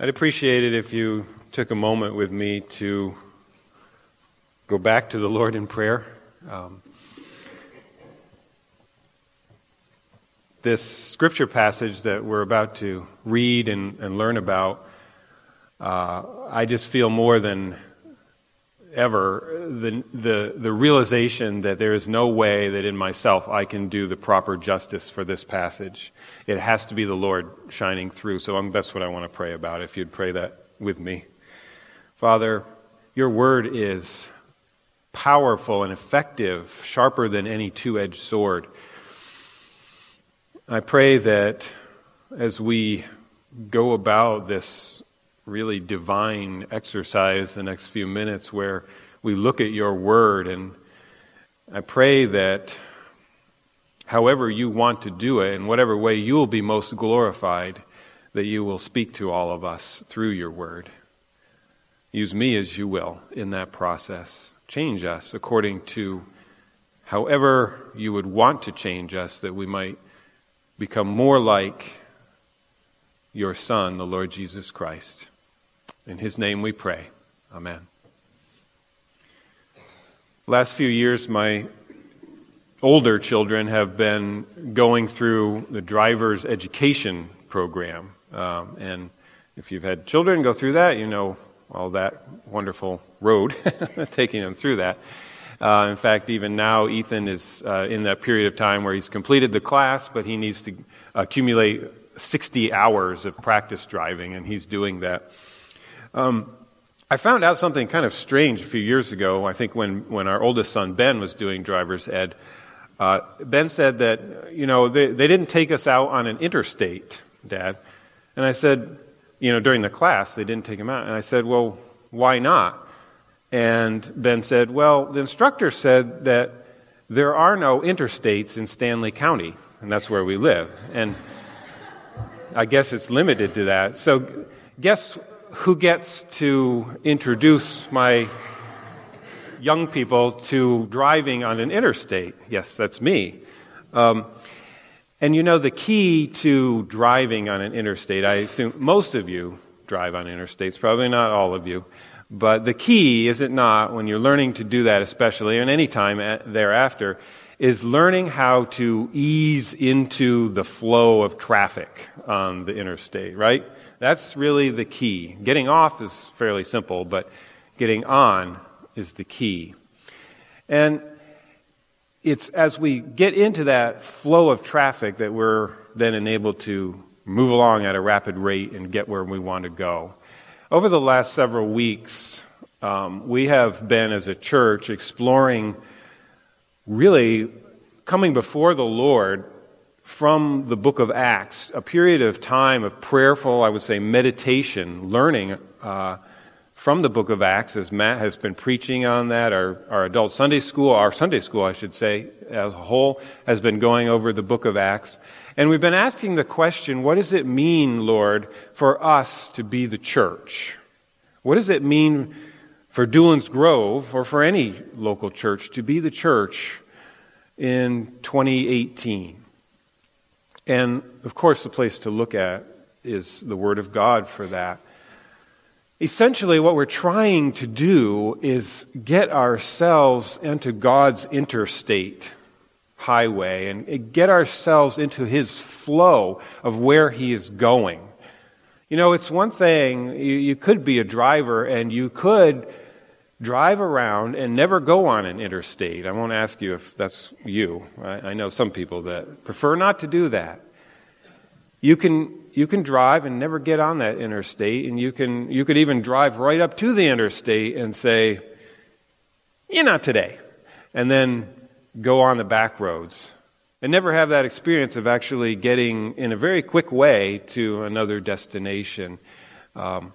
I'd appreciate it if you took a moment with me to go back to the Lord in prayer. Um, this scripture passage that we're about to read and, and learn about, uh, I just feel more than ever the, the, the realization that there is no way that in myself I can do the proper justice for this passage. It has to be the Lord shining through. So I'm, that's what I want to pray about, if you'd pray that with me. Father, your word is powerful and effective, sharper than any two edged sword. I pray that as we go about this really divine exercise the next few minutes where we look at your word and I pray that however you want to do it, in whatever way you will be most glorified, that you will speak to all of us through your word. Use me as you will in that process. Change us according to however you would want to change us, that we might become more like your Son, the Lord Jesus Christ. In his name we pray. Amen. Last few years, my older children have been going through the driver's education program. Um, and if you've had children go through that, you know all that wonderful road taking them through that. Uh, in fact, even now, Ethan is uh, in that period of time where he's completed the class, but he needs to accumulate 60 hours of practice driving, and he's doing that. Um, I found out something kind of strange a few years ago. I think when, when our oldest son, Ben, was doing driver's ed. Uh, ben said that, you know, they, they didn't take us out on an interstate, Dad. And I said, you know, during the class, they didn't take him out. And I said, well, why not? And Ben said, well, the instructor said that there are no interstates in Stanley County, and that's where we live. And I guess it's limited to that. So, guess who gets to introduce my young people to driving on an interstate? Yes, that's me. Um, and you know, the key to driving on an interstate, I assume most of you drive on interstates, probably not all of you. But the key, is it not, when you're learning to do that, especially, and any time thereafter, is learning how to ease into the flow of traffic on the interstate, right? That's really the key. Getting off is fairly simple, but getting on is the key. And it's as we get into that flow of traffic that we're then enabled to move along at a rapid rate and get where we want to go. Over the last several weeks, um, we have been as a church exploring really coming before the Lord from the book of Acts, a period of time of prayerful, I would say, meditation, learning uh, from the book of Acts, as Matt has been preaching on that. Our, our adult Sunday school, our Sunday school, I should say, as a whole, has been going over the book of Acts. And we've been asking the question what does it mean, Lord, for us to be the church? What does it mean for Doolin's Grove or for any local church to be the church in 2018? And of course, the place to look at is the Word of God for that. Essentially, what we're trying to do is get ourselves into God's interstate highway and get ourselves into His flow of where He is going. You know, it's one thing, you, you could be a driver and you could drive around and never go on an interstate. I won't ask you if that's you. I, I know some people that prefer not to do that. You can, you can drive and never get on that interstate, and you, can, you could even drive right up to the interstate and say, "You're not today. And then go on the back roads and never have that experience of actually getting in a very quick way to another destination. Um,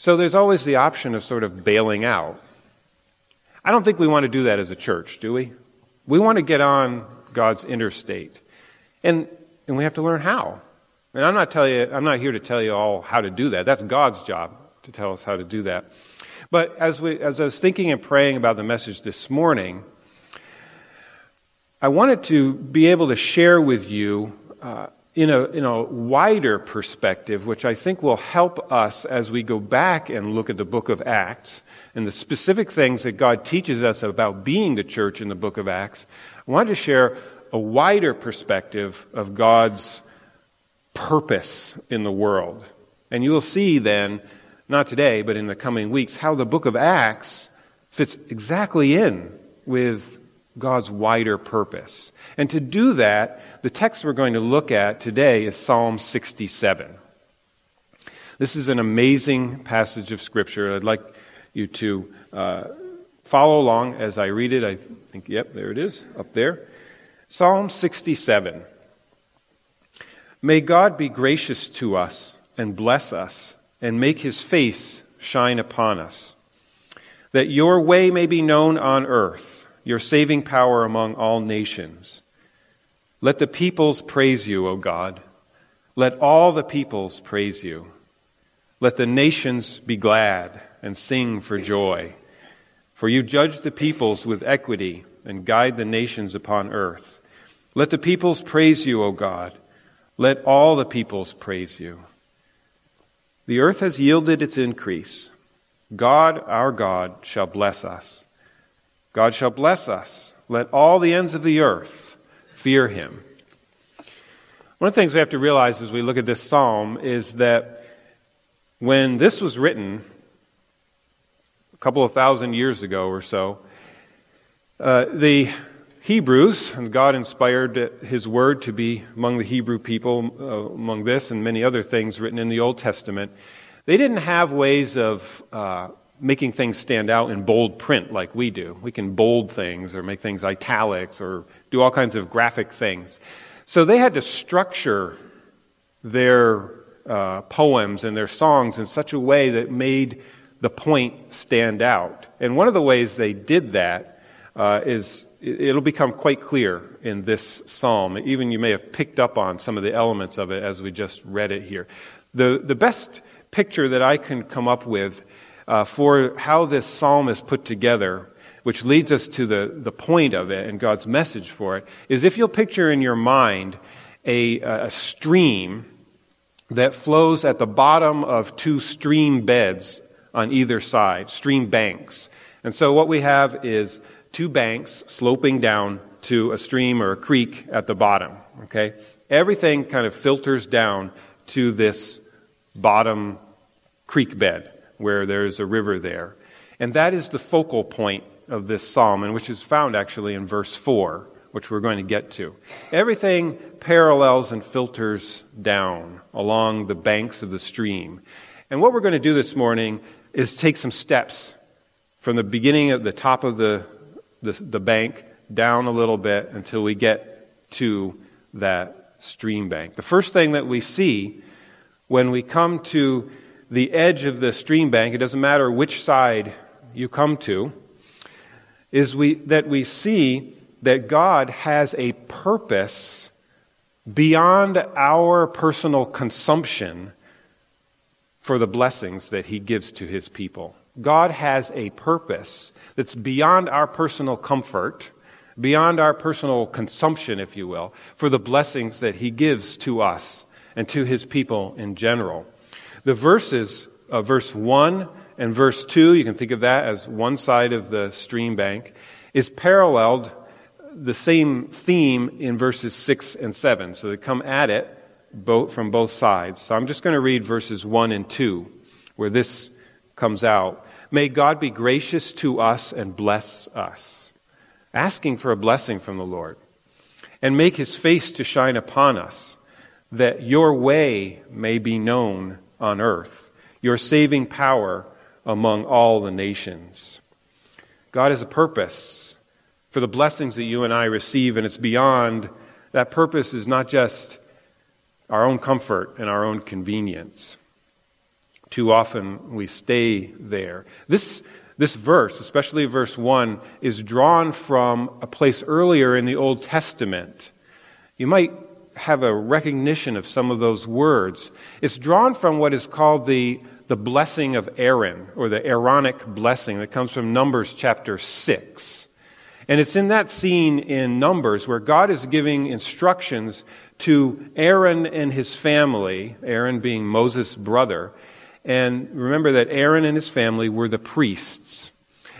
so there's always the option of sort of bailing out. I don't think we want to do that as a church, do we? We want to get on God's interstate. And, and we have to learn how. And I'm not, tell you, I'm not here to tell you all how to do that. That's God's job to tell us how to do that. But as, we, as I was thinking and praying about the message this morning, I wanted to be able to share with you uh, in a, in a wider perspective, which I think will help us as we go back and look at the book of Acts and the specific things that God teaches us about being the church in the book of Acts. I wanted to share a wider perspective of God's purpose in the world. And you will see then, not today, but in the coming weeks, how the book of Acts fits exactly in with God's wider purpose. And to do that, the text we're going to look at today is Psalm 67. This is an amazing passage of Scripture. I'd like you to uh, follow along as I read it. I think, yep, there it is, up there. Psalm 67. May God be gracious to us and bless us and make his face shine upon us, that your way may be known on earth, your saving power among all nations. Let the peoples praise you, O God. Let all the peoples praise you. Let the nations be glad and sing for joy. For you judge the peoples with equity and guide the nations upon earth. Let the peoples praise you, O God. Let all the peoples praise you. The earth has yielded its increase. God, our God, shall bless us. God shall bless us. Let all the ends of the earth fear him. One of the things we have to realize as we look at this psalm is that when this was written, a couple of thousand years ago or so, uh, the Hebrews, and God inspired His word to be among the Hebrew people, uh, among this and many other things written in the Old Testament. They didn't have ways of uh, making things stand out in bold print like we do. We can bold things or make things italics or do all kinds of graphic things. So they had to structure their uh, poems and their songs in such a way that made the point stand out. And one of the ways they did that uh, is it'll become quite clear in this psalm. Even you may have picked up on some of the elements of it as we just read it here. The, the best picture that I can come up with uh, for how this psalm is put together, which leads us to the, the point of it and God's message for it, is if you'll picture in your mind a, a stream that flows at the bottom of two stream beds on either side, stream banks. And so what we have is two banks sloping down to a stream or a creek at the bottom. Okay? Everything kind of filters down to this bottom creek bed where there's a river there. And that is the focal point of this psalm, and which is found actually in verse 4, which we're going to get to. Everything parallels and filters down along the banks of the stream. And what we're going to do this morning is take some steps from the beginning at the top of the the, the bank down a little bit until we get to that stream bank. The first thing that we see when we come to the edge of the stream bank, it doesn't matter which side you come to, is we, that we see that God has a purpose beyond our personal consumption for the blessings that He gives to His people. God has a purpose that's beyond our personal comfort, beyond our personal consumption, if you will, for the blessings that He gives to us and to His people in general. The verses, uh, verse 1 and verse 2, you can think of that as one side of the stream bank, is paralleled the same theme in verses 6 and 7. So they come at it both, from both sides. So I'm just going to read verses 1 and 2, where this comes out. May God be gracious to us and bless us, asking for a blessing from the Lord, and make his face to shine upon us, that your way may be known on earth, your saving power among all the nations. God has a purpose for the blessings that you and I receive, and it's beyond that purpose is not just our own comfort and our own convenience. Too often we stay there. This, this verse, especially verse 1, is drawn from a place earlier in the Old Testament. You might have a recognition of some of those words. It's drawn from what is called the, the blessing of Aaron, or the Aaronic blessing that comes from Numbers chapter 6. And it's in that scene in Numbers where God is giving instructions to Aaron and his family, Aaron being Moses' brother. And remember that Aaron and his family were the priests.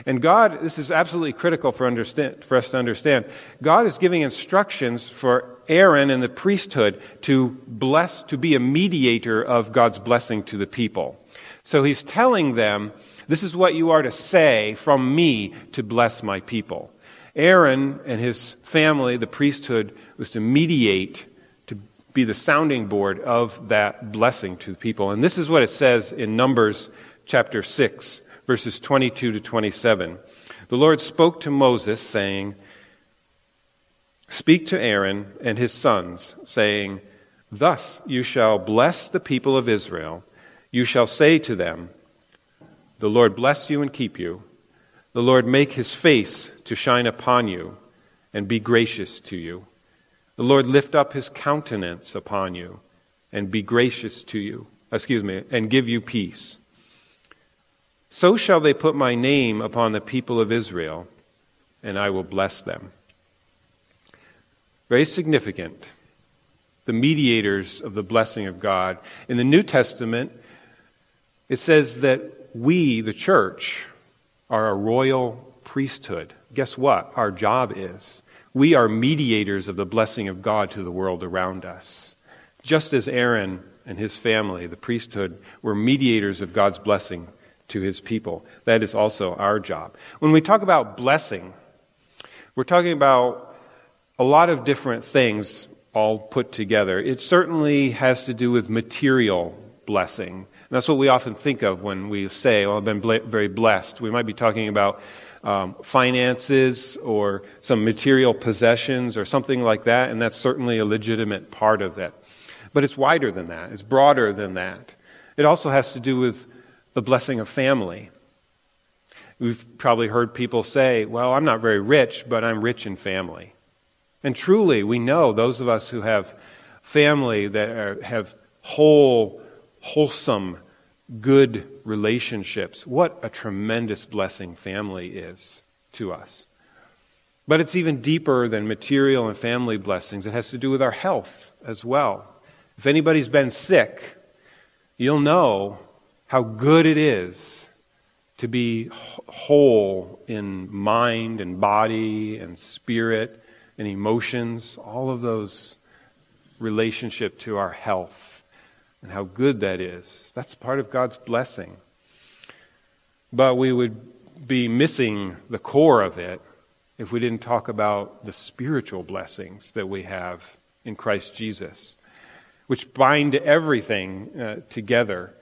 And God, this is absolutely critical for, understand, for us to understand. God is giving instructions for Aaron and the priesthood to bless, to be a mediator of God's blessing to the people. So he's telling them, this is what you are to say from me to bless my people. Aaron and his family, the priesthood, was to mediate, to be the sounding board of that blessing to the people. And this is what it says in Numbers chapter 6, verses 22 to 27. The Lord spoke to Moses, saying, Speak to Aaron and his sons, saying, Thus you shall bless the people of Israel. You shall say to them, The Lord bless you and keep you. The Lord make his face to shine upon you and be gracious to you. The Lord lift up his countenance upon you and be gracious to you. Excuse me, and give you peace. So shall they put my name upon the people of Israel, and I will bless them. Very significant. The mediators of the blessing of God. In the New Testament, it says that we, the church, are a royal priesthood. Guess what? Our job is. We are mediators of the blessing of God to the world around us. Just as Aaron and his family, the priesthood, were mediators of God's blessing to his people. That is also our job. When we talk about blessing, we're talking about a lot of different things all put together. It certainly has to do with material blessing. And that's what we often think of when we say, well, I've been very blessed. We might be talking about um, finances or some material possessions or something like that, and that's certainly a legitimate part of it. But it's wider than that, it's broader than that. It also has to do with the blessing of family. We've probably heard people say, Well, I'm not very rich, but I'm rich in family. And truly, we know those of us who have family that are, have whole, wholesome, good relationships, what a tremendous blessing family is to us. But it's even deeper than material and family blessings. It has to do with our health as well. If anybody's been sick, you'll know how good it is to be whole in mind and body and spirit and emotions, all of those relationship to our health and how good that is. That's part of God's blessing. But we would be missing the core of it if we didn't talk about the spiritual blessings that we have in Christ Jesus, which bind everything uh, together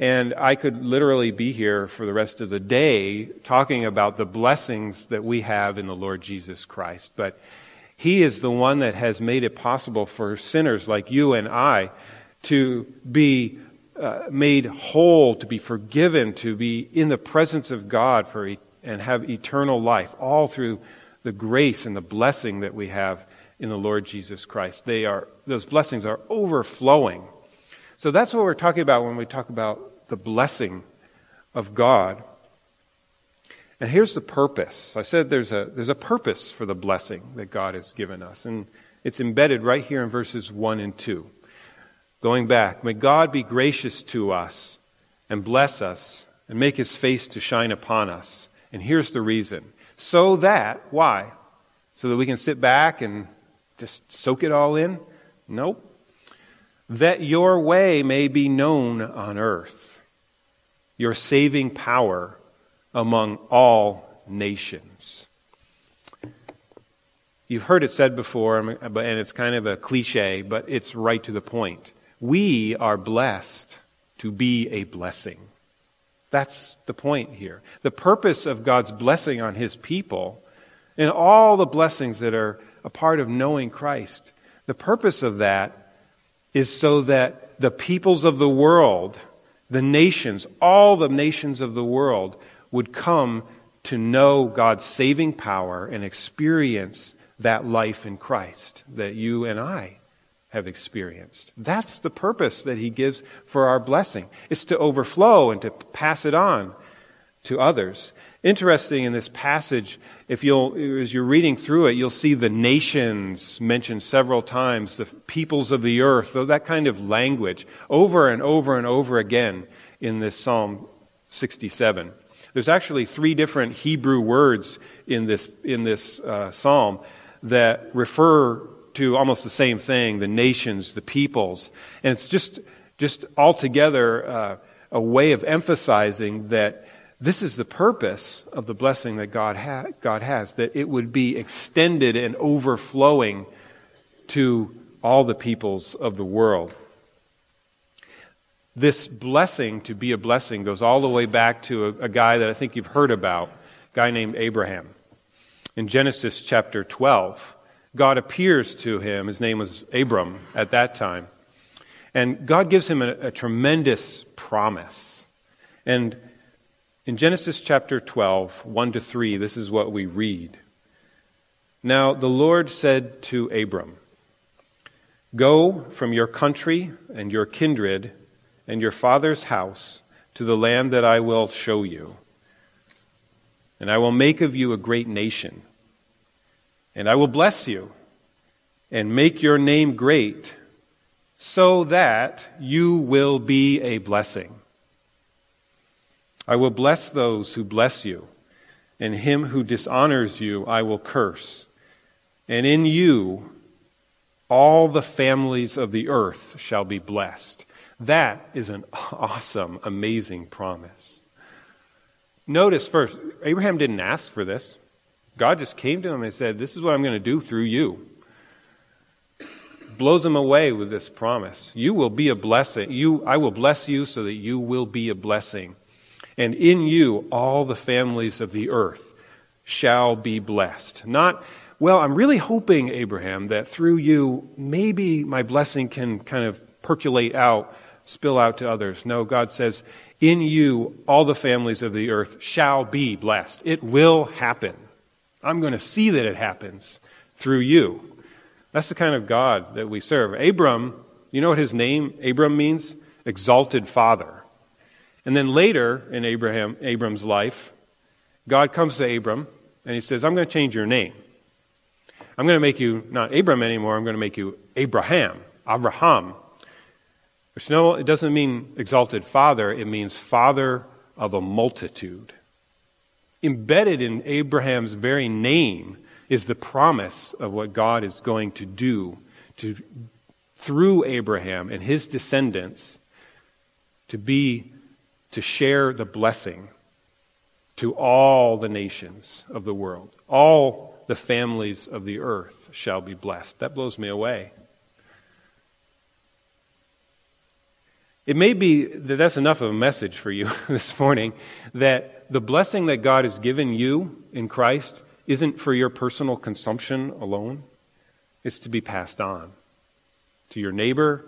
and I could literally be here for the rest of the day talking about the blessings that we have in the Lord Jesus Christ. But He is the one that has made it possible for sinners like you and I to be uh, made whole, to be forgiven, to be in the presence of God for e- and have eternal life, all through the grace and the blessing that we have in the Lord Jesus Christ. They are, those blessings are overflowing. So that's what we're talking about when we talk about the blessing of God. And here's the purpose. I said there's a, there's a purpose for the blessing that God has given us. And it's embedded right here in verses 1 and 2. Going back, may God be gracious to us and bless us and make his face to shine upon us. And here's the reason. So that, why? So that we can sit back and just soak it all in? Nope. That your way may be known on earth your saving power among all nations. You've heard it said before, and it's kind of a cliche, but it's right to the point. We are blessed to be a blessing. That's the point here. The purpose of God's blessing on His people and all the blessings that are a part of knowing Christ, the purpose of that is so that the peoples of the world the nations, all the nations of the world, would come to know God's saving power and experience that life in Christ that you and I have experienced. That's the purpose that He gives for our blessing. It's to overflow and to pass it on to others. Interesting in this passage, if you'll, as you're reading through it, you'll see the nations mentioned several times, the peoples of the earth, that kind of language, over and over and over again in this Psalm 67. There's actually three different Hebrew words in this, in this uh, psalm that refer to almost the same thing the nations, the peoples. And it's just, just altogether uh, a way of emphasizing that this is the purpose of the blessing that God, ha- God has, that it would be extended and overflowing to all the peoples of the world. This blessing, to be a blessing, goes all the way back to a, a guy that I think you've heard about, a guy named Abraham. In Genesis chapter 12, God appears to him. His name was Abram at that time. And God gives him a, a tremendous promise. And in Genesis chapter 12, 1 to 3, this is what we read. Now the Lord said to Abram, Go from your country and your kindred and your father's house to the land that I will show you. And I will make of you a great nation. And I will bless you and make your name great so that you will be a blessing. I will bless those who bless you, and him who dishonors you I will curse. And in you all the families of the earth shall be blessed. That is an awesome, amazing promise. Notice first, Abraham didn't ask for this. God just came to him and said, This is what I'm going to do through you. Blows him away with this promise. You will be a blessing. You, I will bless you so that you will be a blessing and in you all the families of the earth shall be blessed. Not, well, I'm really hoping, Abraham, that through you, maybe my blessing can kind of percolate out, spill out to others. No, God says, in you all the families of the earth shall be blessed. It will happen. I'm going to see that it happens through you. That's the kind of God that we serve. Abram, you know what his name, Abram, means? Exalted father. And then later in Abraham, Abram's life, God comes to Abram and he says, I'm going to change your name. I'm going to make you not Abram anymore, I'm going to make you Abraham, Abraham. Which no, it doesn't mean exalted father, it means father of a multitude. Embedded in Abraham's very name is the promise of what God is going to do to, through Abraham and his descendants to be to share the blessing to all the nations of the world. All the families of the earth shall be blessed. That blows me away. It may be that that's enough of a message for you this morning that the blessing that God has given you in Christ isn't for your personal consumption alone, it's to be passed on to your neighbor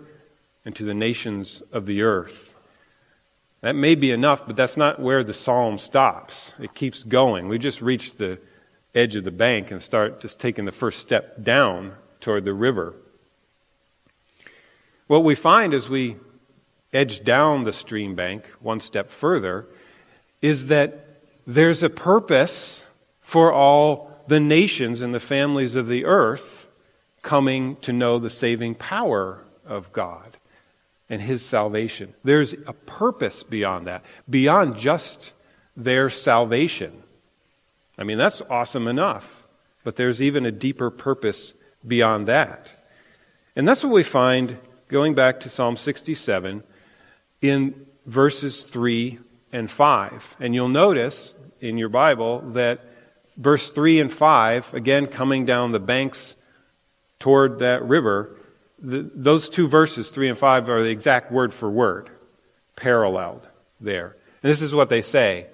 and to the nations of the earth. That may be enough, but that's not where the psalm stops. It keeps going. We just reach the edge of the bank and start just taking the first step down toward the river. What we find as we edge down the stream bank one step further is that there's a purpose for all the nations and the families of the earth coming to know the saving power of God and his salvation. There's a purpose beyond that, beyond just their salvation. I mean, that's awesome enough, but there's even a deeper purpose beyond that. And that's what we find going back to Psalm 67 in verses 3 and 5. And you'll notice in your Bible that verse 3 and 5, again coming down the banks toward that river, the, those two verses, 3 and 5, are the exact word for word, paralleled there. And this is what they say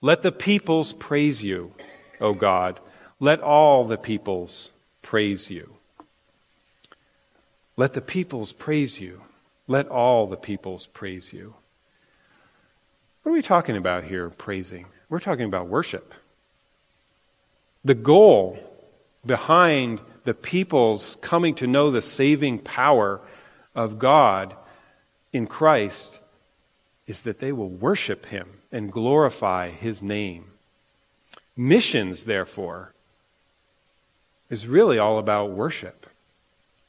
Let the peoples praise you, O God. Let all the peoples praise you. Let the peoples praise you. Let all the peoples praise you. What are we talking about here, praising? We're talking about worship. The goal behind the people's coming to know the saving power of God in Christ is that they will worship Him and glorify His name. Missions, therefore, is really all about worship.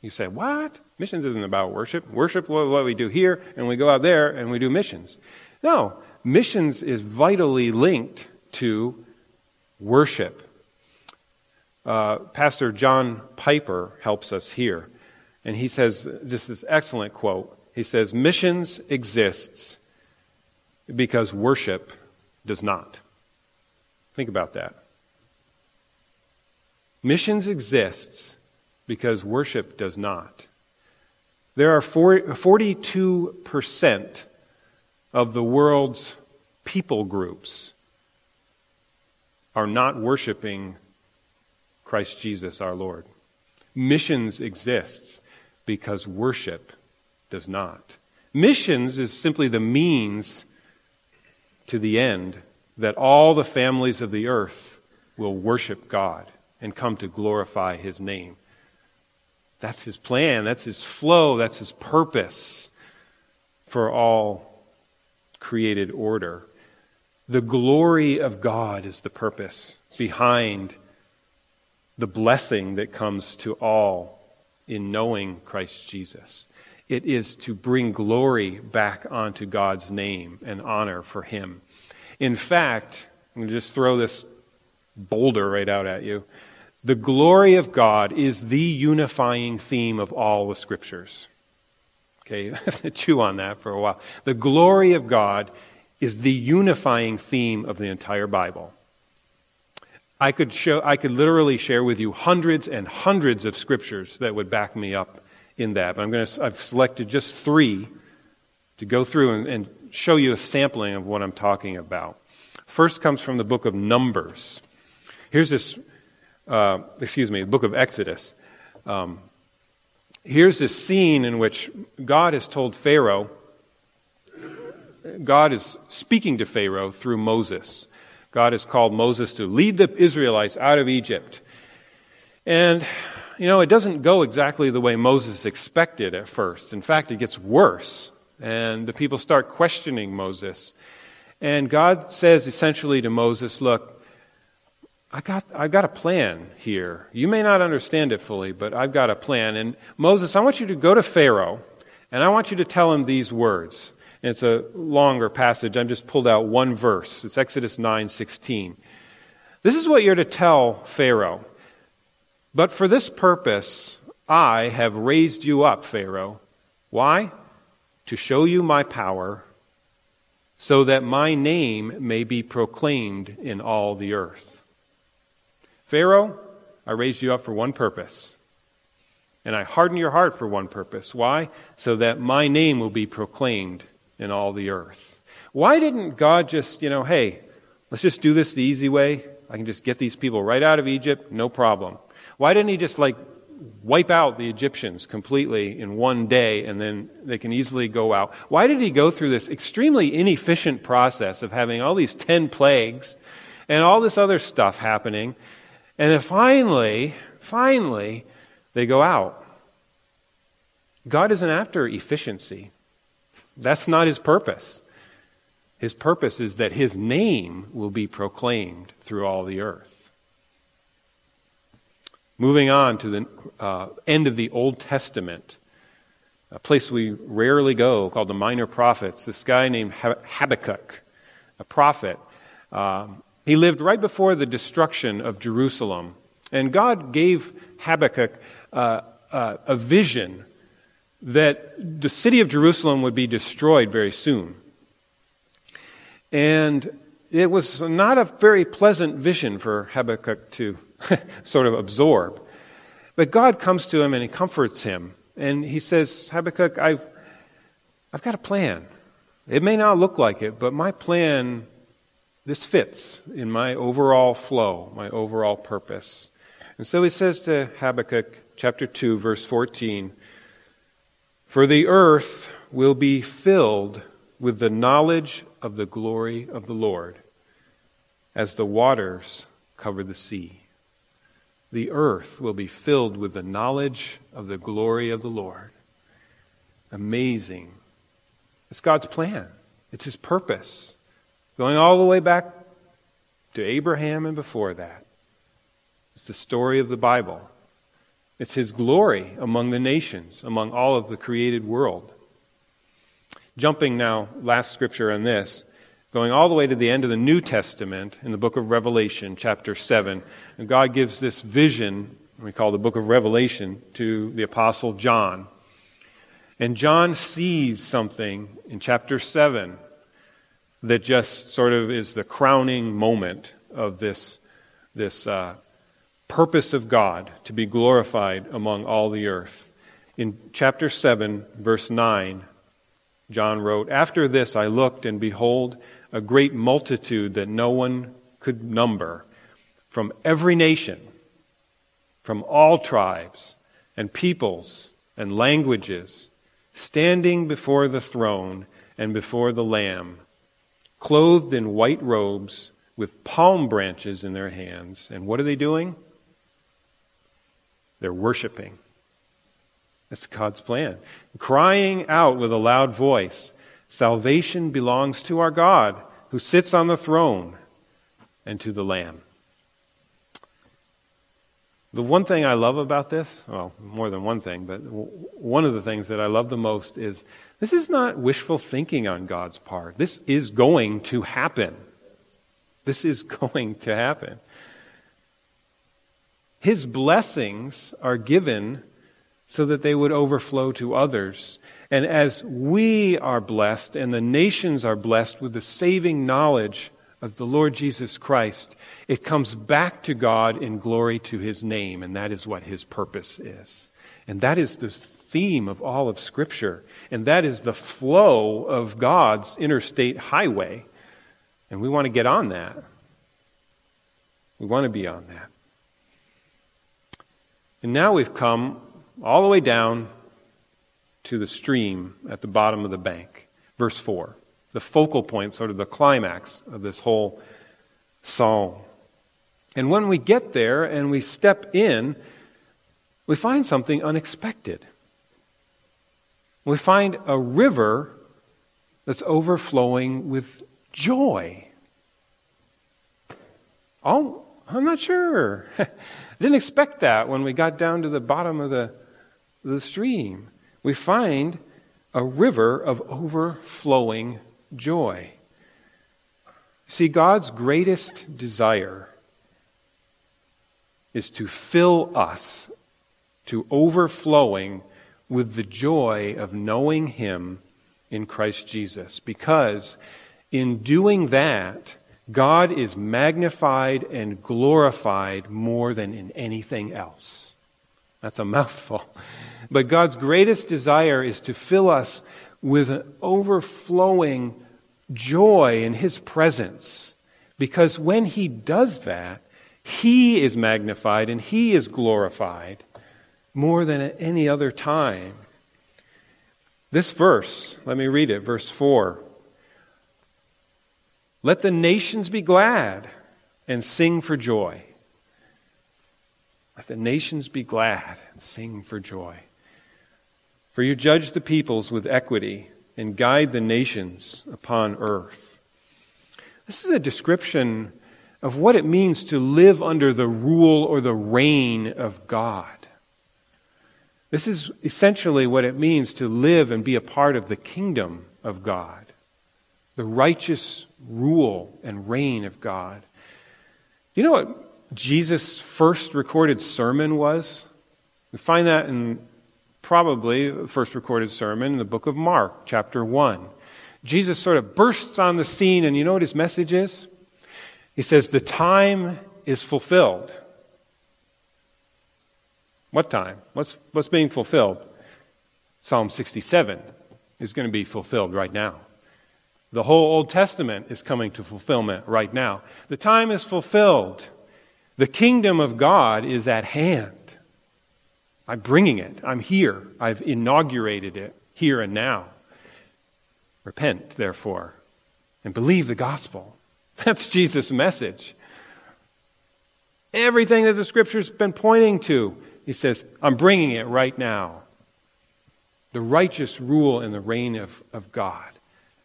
You say, what? Missions isn't about worship. Worship what, we do here, and we go out there and we do missions. No, missions is vitally linked to worship. Uh, Pastor John Piper helps us here. And he says, this excellent quote. He says, Missions exists because worship does not. Think about that. Missions exists because worship does not. There are 42% of the world's people groups are not worshiping Christ Jesus our Lord. Missions exists because worship does not. Missions is simply the means to the end that all the families of the earth will worship God and come to glorify his name. That's his plan, that's his flow, that's his purpose for all created order. The glory of God is the purpose behind the blessing that comes to all in knowing Christ Jesus. It is to bring glory back onto God's name and honor for Him. In fact, I'm going to just throw this boulder right out at you. The glory of God is the unifying theme of all the scriptures. Okay, chew on that for a while. The glory of God is the unifying theme of the entire Bible. I could, show, I could literally share with you hundreds and hundreds of scriptures that would back me up in that. But I'm going to, I've selected just three to go through and, and show you a sampling of what I'm talking about. First comes from the book of Numbers. Here's this, uh, excuse me, the book of Exodus. Um, here's this scene in which God has told Pharaoh, God is speaking to Pharaoh through Moses. God has called Moses to lead the Israelites out of Egypt. And, you know, it doesn't go exactly the way Moses expected at first. In fact, it gets worse. And the people start questioning Moses. And God says essentially to Moses, Look, I got, I got a plan here. You may not understand it fully, but I've got a plan. And Moses, I want you to go to Pharaoh, and I want you to tell him these words. And it's a longer passage. I've just pulled out one verse. It's Exodus 9:16. This is what you're to tell Pharaoh. But for this purpose I have raised you up, Pharaoh. Why? To show you my power, so that my name may be proclaimed in all the earth. Pharaoh, I raised you up for one purpose. And I harden your heart for one purpose. Why? So that my name will be proclaimed in all the earth. Why didn't God just, you know, hey, let's just do this the easy way? I can just get these people right out of Egypt, no problem. Why didn't he just like wipe out the Egyptians completely in one day and then they can easily go out? Why did he go through this extremely inefficient process of having all these 10 plagues and all this other stuff happening? And then finally, finally, they go out. God isn't after efficiency. That's not his purpose. His purpose is that his name will be proclaimed through all the earth. Moving on to the uh, end of the Old Testament, a place we rarely go called the Minor Prophets. This guy named Habakkuk, a prophet, um, he lived right before the destruction of Jerusalem. And God gave Habakkuk uh, uh, a vision that the city of Jerusalem would be destroyed very soon. And it was not a very pleasant vision for Habakkuk to sort of absorb. But God comes to him and he comforts him. And he says, Habakkuk, I've, I've got a plan. It may not look like it, but my plan, this fits in my overall flow, my overall purpose. And so he says to Habakkuk, chapter 2, verse 14, for the earth will be filled with the knowledge of the glory of the Lord as the waters cover the sea. The earth will be filled with the knowledge of the glory of the Lord. Amazing. It's God's plan, it's His purpose. Going all the way back to Abraham and before that. It's the story of the Bible. It's his glory among the nations, among all of the created world. Jumping now, last scripture on this, going all the way to the end of the New Testament in the book of Revelation, chapter 7. And God gives this vision, we call the book of Revelation, to the Apostle John. And John sees something in chapter 7 that just sort of is the crowning moment of this, this uh, purpose of God to be glorified among all the earth. In chapter 7, verse 9, John wrote, After this I looked, and behold, a great multitude that no one could number, from every nation, from all tribes and peoples and languages, standing before the throne and before the Lamb, clothed in white robes with palm branches in their hands. And what are they doing? They're worshiping. That's God's plan. Crying out with a loud voice Salvation belongs to our God who sits on the throne and to the Lamb. The one thing I love about this, well, more than one thing, but one of the things that I love the most is this is not wishful thinking on God's part. This is going to happen. This is going to happen. His blessings are given so that they would overflow to others. And as we are blessed and the nations are blessed with the saving knowledge of the Lord Jesus Christ, it comes back to God in glory to his name, and that is what his purpose is. And that is the theme of all of Scripture, and that is the flow of God's interstate highway. And we want to get on that. We want to be on that. And now we've come all the way down to the stream at the bottom of the bank. Verse 4. The focal point, sort of the climax of this whole psalm. And when we get there and we step in, we find something unexpected. We find a river that's overflowing with joy. Oh, I'm not sure. didn't expect that when we got down to the bottom of the, the stream. We find a river of overflowing joy. See, God's greatest desire is to fill us to overflowing with the joy of knowing Him in Christ Jesus. Because in doing that, God is magnified and glorified more than in anything else. That's a mouthful. But God's greatest desire is to fill us with an overflowing joy in His presence. Because when He does that, He is magnified and He is glorified more than at any other time. This verse, let me read it, verse 4. Let the nations be glad and sing for joy. Let the nations be glad and sing for joy. For you judge the peoples with equity and guide the nations upon earth. This is a description of what it means to live under the rule or the reign of God. This is essentially what it means to live and be a part of the kingdom of God the righteous rule and reign of God. Do you know what Jesus' first recorded sermon was? We find that in probably the first recorded sermon in the book of Mark, chapter 1. Jesus sort of bursts on the scene, and you know what his message is? He says, The time is fulfilled. What time? What's, what's being fulfilled? Psalm 67 is going to be fulfilled right now. The whole Old Testament is coming to fulfillment right now. The time is fulfilled. The kingdom of God is at hand. I'm bringing it. I'm here. I've inaugurated it here and now. Repent, therefore, and believe the gospel. That's Jesus' message. Everything that the scripture's been pointing to, he says, I'm bringing it right now. The righteous rule and the reign of, of God.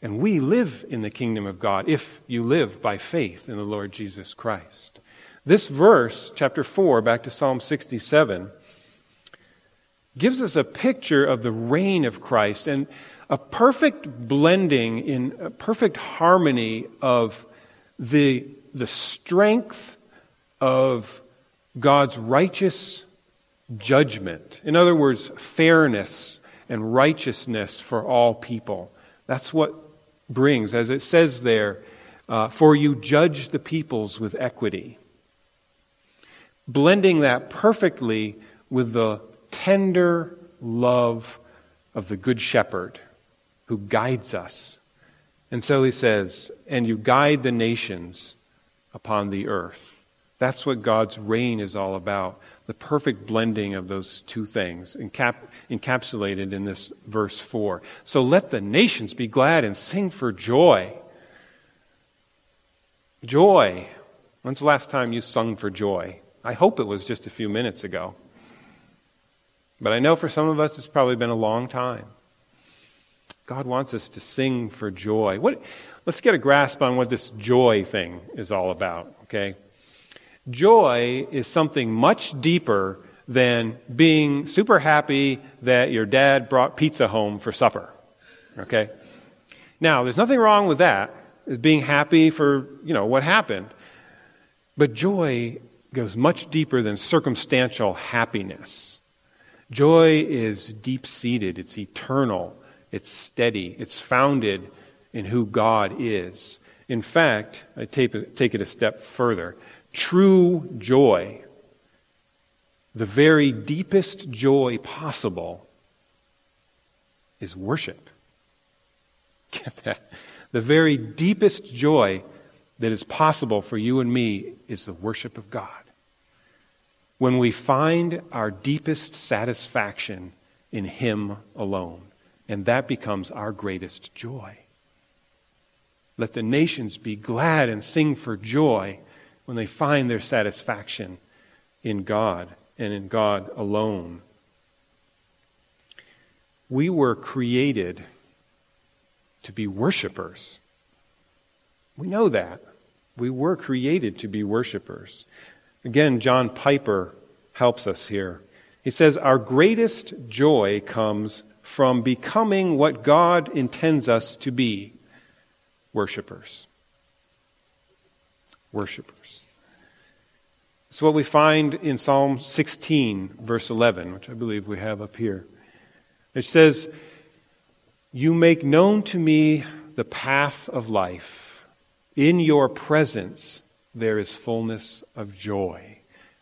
And we live in the kingdom of God if you live by faith in the Lord Jesus Christ. This verse, chapter 4, back to Psalm 67, gives us a picture of the reign of Christ and a perfect blending in a perfect harmony of the, the strength of God's righteous judgment. In other words, fairness and righteousness for all people. That's what brings, as it says there, uh, for you judge the peoples with equity. Blending that perfectly with the tender love of the Good Shepherd who guides us. And so he says, and you guide the nations upon the earth. That's what God's reign is all about. The perfect blending of those two things encap- encapsulated in this verse 4. So let the nations be glad and sing for joy. Joy. When's the last time you sung for joy? I hope it was just a few minutes ago. But I know for some of us it's probably been a long time. God wants us to sing for joy. What, let's get a grasp on what this joy thing is all about, okay? Joy is something much deeper than being super happy that your dad brought pizza home for supper, okay? Now, there's nothing wrong with that, is being happy for, you know, what happened. But joy goes much deeper than circumstantial happiness. Joy is deep seated, it's eternal, it's steady, it's founded in who God is. In fact, I take it a step further. True joy, the very deepest joy possible, is worship. Get that? The very deepest joy that is possible for you and me is the worship of God when we find our deepest satisfaction in Him alone. And that becomes our greatest joy. Let the nations be glad and sing for joy when they find their satisfaction in God and in God alone. We were created to be worshipers. We know that. We were created to be worshipers. Again, John Piper helps us here. He says, Our greatest joy comes from becoming what God intends us to be worshipers. Worshippers. It's what we find in Psalm 16, verse 11, which I believe we have up here. It says, You make known to me the path of life. In your presence there is fullness of joy.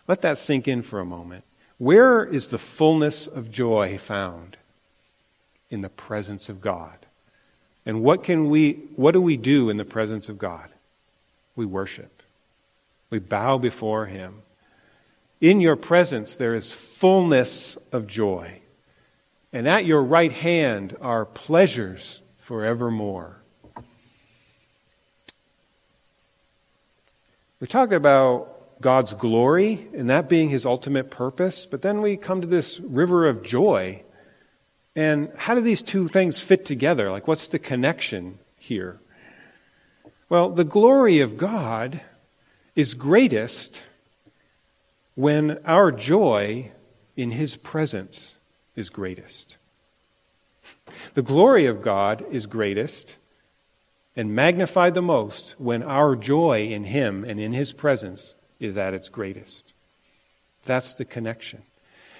Let that sink in for a moment. Where is the fullness of joy found? In the presence of God. And what can we what do we do in the presence of God? We worship. We bow before him. In your presence there is fullness of joy. And at your right hand are pleasures forevermore. We talk about God's glory and that being his ultimate purpose, but then we come to this river of joy. And how do these two things fit together? Like, what's the connection here? Well, the glory of God is greatest when our joy in his presence is greatest. The glory of God is greatest and magnified the most when our joy in Him and in His presence is at its greatest. That's the connection.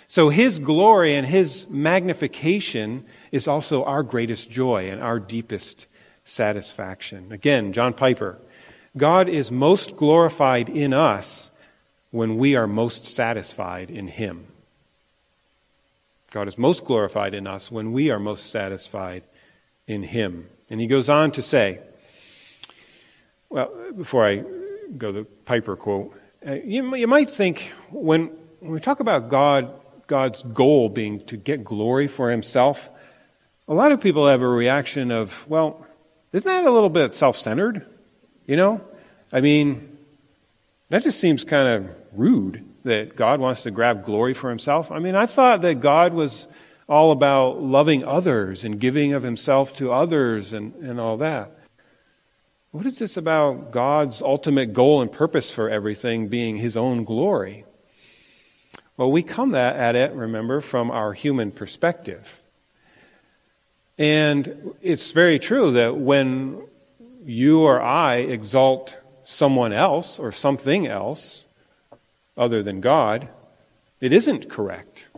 So His glory and His magnification is also our greatest joy and our deepest satisfaction. Again, John Piper God is most glorified in us when we are most satisfied in Him. God is most glorified in us when we are most satisfied in Him. And he goes on to say, well, before I go the Piper quote, uh, you, you might think when, when we talk about God, God's goal being to get glory for himself, a lot of people have a reaction of, well, isn't that a little bit self centered? You know? I mean, that just seems kind of rude that God wants to grab glory for himself. I mean, I thought that God was all about loving others and giving of himself to others and, and all that. What is this about God's ultimate goal and purpose for everything being his own glory? Well, we come that at it, remember, from our human perspective. And it's very true that when you or I exalt someone else or something else other than God, it isn't correct.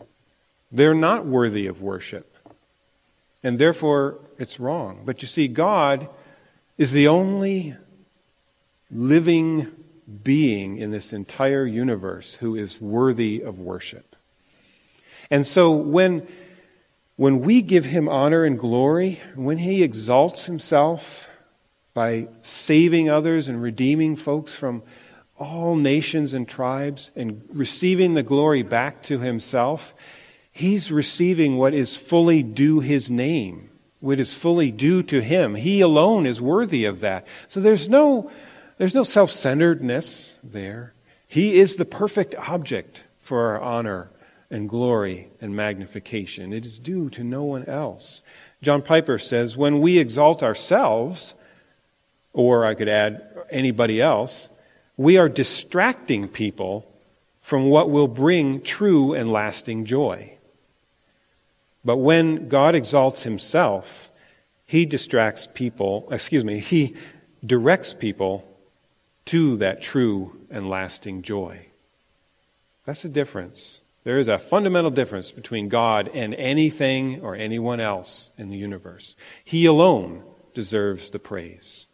They're not worthy of worship. And therefore, it's wrong. But you see, God is the only living being in this entire universe who is worthy of worship. And so when, when we give him honor and glory, when he exalts himself by saving others and redeeming folks from all nations and tribes and receiving the glory back to himself, he's receiving what is fully due his name, what is fully due to him. He alone is worthy of that. So there's no, there's no self centeredness there. He is the perfect object for our honor and glory and magnification. It is due to no one else. John Piper says, when we exalt ourselves, or I could add anybody else, we are distracting people from what will bring true and lasting joy. But when God exalts himself, he distracts people, excuse me, he directs people to that true and lasting joy. That's the difference. There is a fundamental difference between God and anything or anyone else in the universe. He alone deserves the praise.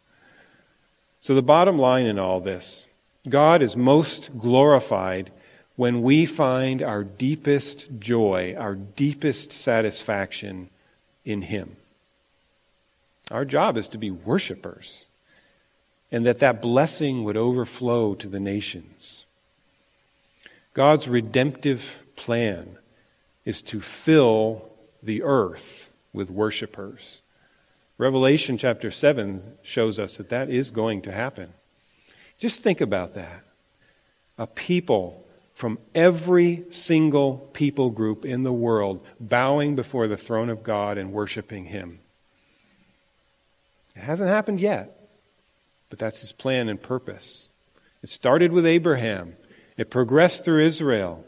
So, the bottom line in all this God is most glorified when we find our deepest joy, our deepest satisfaction in Him. Our job is to be worshipers, and that that blessing would overflow to the nations. God's redemptive plan is to fill the earth with worshipers. Revelation chapter 7 shows us that that is going to happen. Just think about that. A people from every single people group in the world bowing before the throne of God and worshiping Him. It hasn't happened yet, but that's His plan and purpose. It started with Abraham, it progressed through Israel,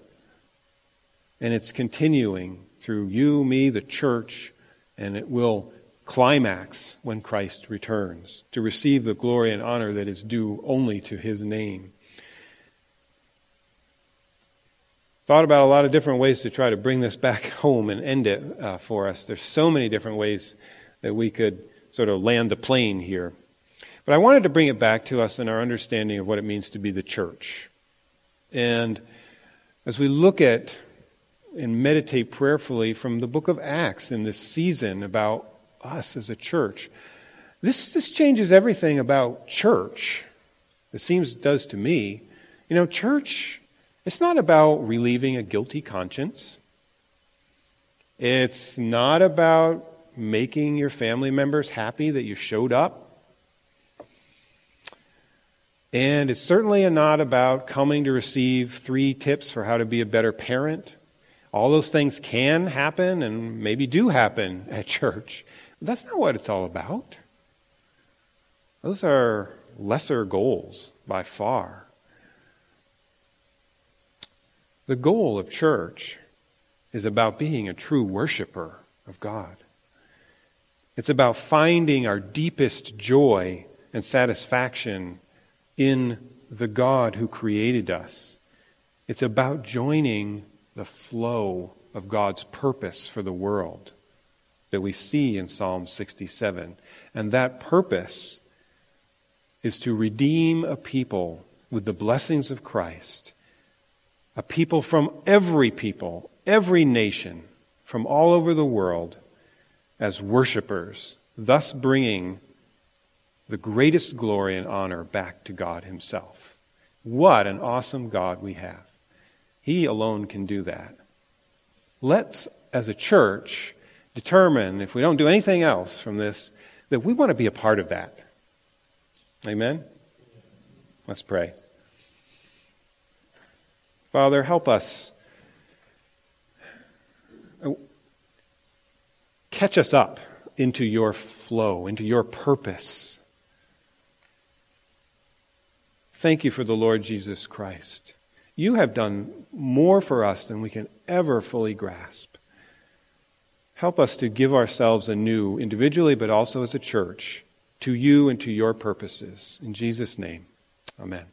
and it's continuing through you, me, the church, and it will climax when Christ returns to receive the glory and honor that is due only to his name. Thought about a lot of different ways to try to bring this back home and end it uh, for us. There's so many different ways that we could sort of land the plane here. But I wanted to bring it back to us in our understanding of what it means to be the church. And as we look at and meditate prayerfully from the book of Acts in this season about us as a church. This, this changes everything about church. It seems it does to me. You know, church, it's not about relieving a guilty conscience. It's not about making your family members happy that you showed up. And it's certainly not about coming to receive three tips for how to be a better parent. All those things can happen and maybe do happen at church. That's not what it's all about. Those are lesser goals by far. The goal of church is about being a true worshiper of God. It's about finding our deepest joy and satisfaction in the God who created us. It's about joining the flow of God's purpose for the world that we see in Psalm 67. And that purpose is to redeem a people with the blessings of Christ, a people from every people, every nation, from all over the world, as worshipers, thus bringing the greatest glory and honor back to God Himself. What an awesome God we have. He alone can do that. Let's, as a church, determine, if we don't do anything else from this, that we want to be a part of that. Amen? Let's pray. Father, help us. Uh, catch us up into your flow, into your purpose. Thank you for the Lord Jesus Christ. You have done more for us than we can ever fully grasp. Help us to give ourselves anew, individually, but also as a church, to you and to your purposes. In Jesus' name, amen.